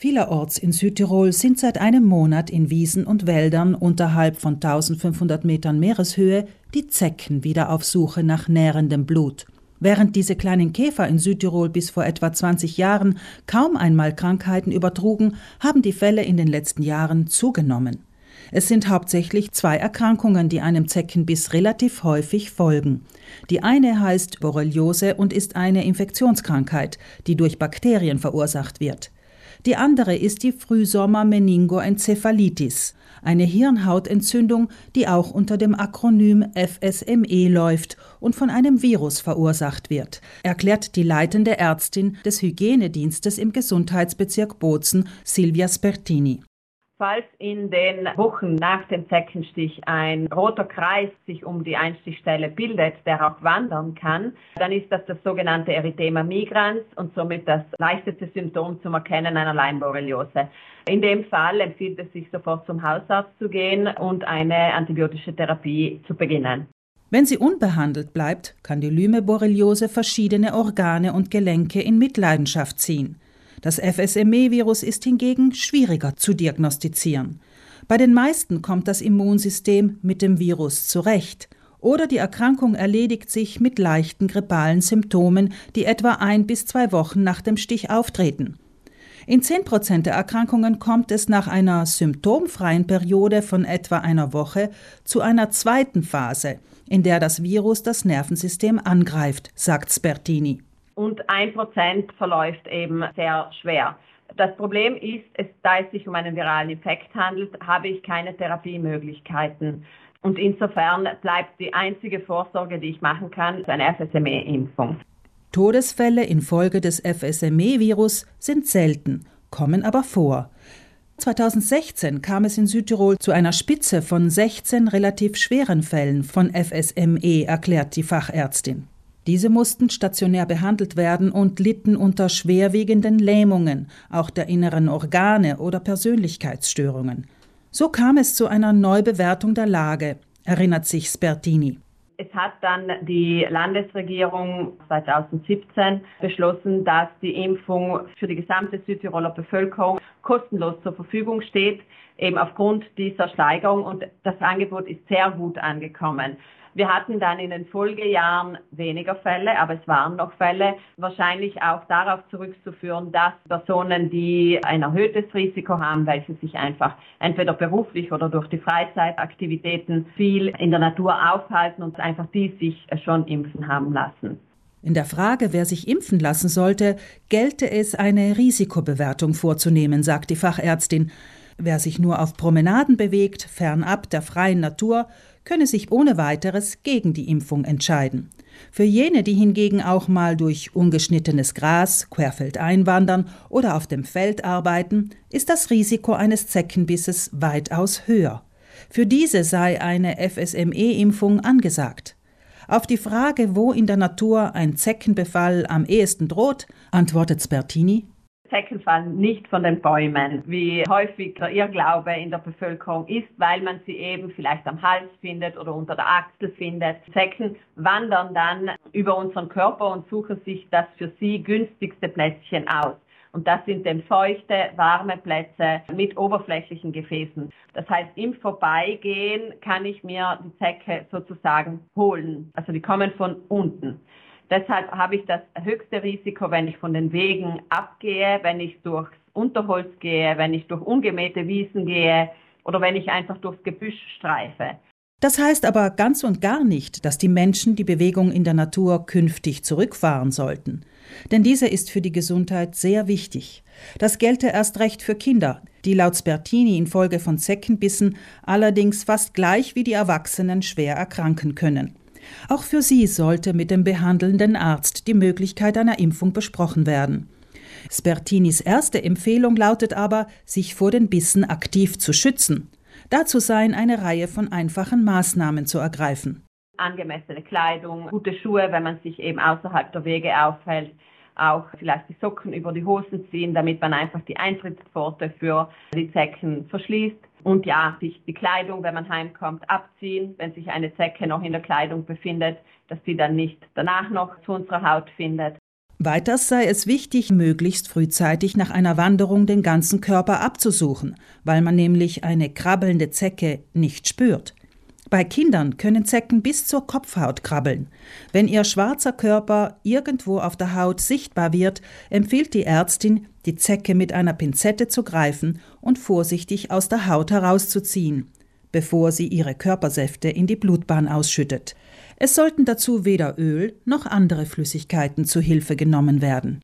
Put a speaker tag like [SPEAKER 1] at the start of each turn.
[SPEAKER 1] Vielerorts in Südtirol sind seit einem Monat in Wiesen und Wäldern unterhalb von 1500 Metern Meereshöhe die Zecken wieder auf Suche nach nährendem Blut. Während diese kleinen Käfer in Südtirol bis vor etwa 20 Jahren kaum einmal Krankheiten übertrugen, haben die Fälle in den letzten Jahren zugenommen. Es sind hauptsächlich zwei Erkrankungen, die einem Zeckenbiss relativ häufig folgen. Die eine heißt Borreliose und ist eine Infektionskrankheit, die durch Bakterien verursacht wird. Die andere ist die Frühsommer-Meningoenzephalitis, eine Hirnhautentzündung, die auch unter dem Akronym FSME läuft und von einem Virus verursacht wird, erklärt die leitende Ärztin des Hygienedienstes im Gesundheitsbezirk Bozen, Silvia Spertini.
[SPEAKER 2] Falls in den Wochen nach dem Zeckenstich ein roter Kreis sich um die Einstichstelle bildet, der auch wandern kann, dann ist das das sogenannte Erythema migrans und somit das leichteste Symptom zum Erkennen einer Leimborreliose. In dem Fall empfiehlt es sich sofort zum Hausarzt zu gehen und eine antibiotische Therapie zu beginnen.
[SPEAKER 1] Wenn sie unbehandelt bleibt, kann die Lyme-Borreliose verschiedene Organe und Gelenke in Mitleidenschaft ziehen. Das FSME-Virus ist hingegen schwieriger zu diagnostizieren. Bei den meisten kommt das Immunsystem mit dem Virus zurecht oder die Erkrankung erledigt sich mit leichten grippalen Symptomen, die etwa ein bis zwei Wochen nach dem Stich auftreten. In 10 Prozent der Erkrankungen kommt es nach einer symptomfreien Periode von etwa einer Woche zu einer zweiten Phase, in der das Virus das Nervensystem angreift, sagt Spertini
[SPEAKER 2] und ein Prozent verläuft eben sehr schwer. Das Problem ist, es, da es sich um einen viralen Infekt handelt, habe ich keine Therapiemöglichkeiten. Und insofern bleibt die einzige Vorsorge, die ich machen kann, eine FSME-Impfung.
[SPEAKER 1] Todesfälle infolge des FSME-Virus sind selten, kommen aber vor. 2016 kam es in Südtirol zu einer Spitze von 16 relativ schweren Fällen von FSME, erklärt die Fachärztin. Diese mussten stationär behandelt werden und litten unter schwerwiegenden Lähmungen, auch der inneren Organe oder Persönlichkeitsstörungen. So kam es zu einer Neubewertung der Lage, erinnert sich Spertini.
[SPEAKER 2] Es hat dann die Landesregierung 2017 beschlossen, dass die Impfung für die gesamte Südtiroler Bevölkerung kostenlos zur Verfügung steht, eben aufgrund dieser Steigerung. Und das Angebot ist sehr gut angekommen. Wir hatten dann in den Folgejahren weniger Fälle, aber es waren noch Fälle, wahrscheinlich auch darauf zurückzuführen, dass Personen, die ein erhöhtes Risiko haben, weil sie sich einfach entweder beruflich oder durch die Freizeitaktivitäten viel in der Natur aufhalten und einfach die sich schon impfen haben lassen.
[SPEAKER 1] In der Frage, wer sich impfen lassen sollte, gelte es, eine Risikobewertung vorzunehmen, sagt die Fachärztin. Wer sich nur auf Promenaden bewegt, fernab der freien Natur, könne sich ohne weiteres gegen die Impfung entscheiden. Für jene, die hingegen auch mal durch ungeschnittenes Gras querfeld einwandern oder auf dem Feld arbeiten, ist das Risiko eines Zeckenbisses weitaus höher. Für diese sei eine FSME-Impfung angesagt. Auf die Frage, wo in der Natur ein Zeckenbefall am ehesten droht, antwortet Spertini
[SPEAKER 2] Zecken fallen nicht von den Bäumen, wie häufig der Irrglaube in der Bevölkerung ist, weil man sie eben vielleicht am Hals findet oder unter der Achsel findet. Zecken wandern dann über unseren Körper und suchen sich das für sie günstigste Plätzchen aus. Und das sind dann feuchte, warme Plätze mit oberflächlichen Gefäßen. Das heißt, im Vorbeigehen kann ich mir die Zecke sozusagen holen. Also die kommen von unten. Deshalb habe ich das höchste Risiko, wenn ich von den Wegen abgehe, wenn ich durchs Unterholz gehe, wenn ich durch ungemähte Wiesen gehe oder wenn ich einfach durchs Gebüsch streife.
[SPEAKER 1] Das heißt aber ganz und gar nicht, dass die Menschen die Bewegung in der Natur künftig zurückfahren sollten. Denn diese ist für die Gesundheit sehr wichtig. Das gelte erst recht für Kinder, die laut Spertini infolge von Zeckenbissen allerdings fast gleich wie die Erwachsenen schwer erkranken können. Auch für sie sollte mit dem behandelnden Arzt die Möglichkeit einer Impfung besprochen werden. Spertinis erste Empfehlung lautet aber, sich vor den Bissen aktiv zu schützen. Dazu seien eine Reihe von einfachen Maßnahmen zu ergreifen.
[SPEAKER 2] Angemessene Kleidung, gute Schuhe, wenn man sich eben außerhalb der Wege aufhält, auch vielleicht die Socken über die Hosen ziehen, damit man einfach die Eintrittspforte für die Zecken verschließt. Und ja, sich die Kleidung, wenn man heimkommt, abziehen, wenn sich eine Zecke noch in der Kleidung befindet, dass sie dann nicht danach noch zu unserer Haut findet.
[SPEAKER 1] Weiters sei es wichtig, möglichst frühzeitig nach einer Wanderung den ganzen Körper abzusuchen, weil man nämlich eine krabbelnde Zecke nicht spürt. Bei Kindern können Zecken bis zur Kopfhaut krabbeln. Wenn ihr schwarzer Körper irgendwo auf der Haut sichtbar wird, empfiehlt die Ärztin, die Zecke mit einer Pinzette zu greifen und vorsichtig aus der Haut herauszuziehen, bevor sie ihre Körpersäfte in die Blutbahn ausschüttet. Es sollten dazu weder Öl noch andere Flüssigkeiten zu Hilfe genommen werden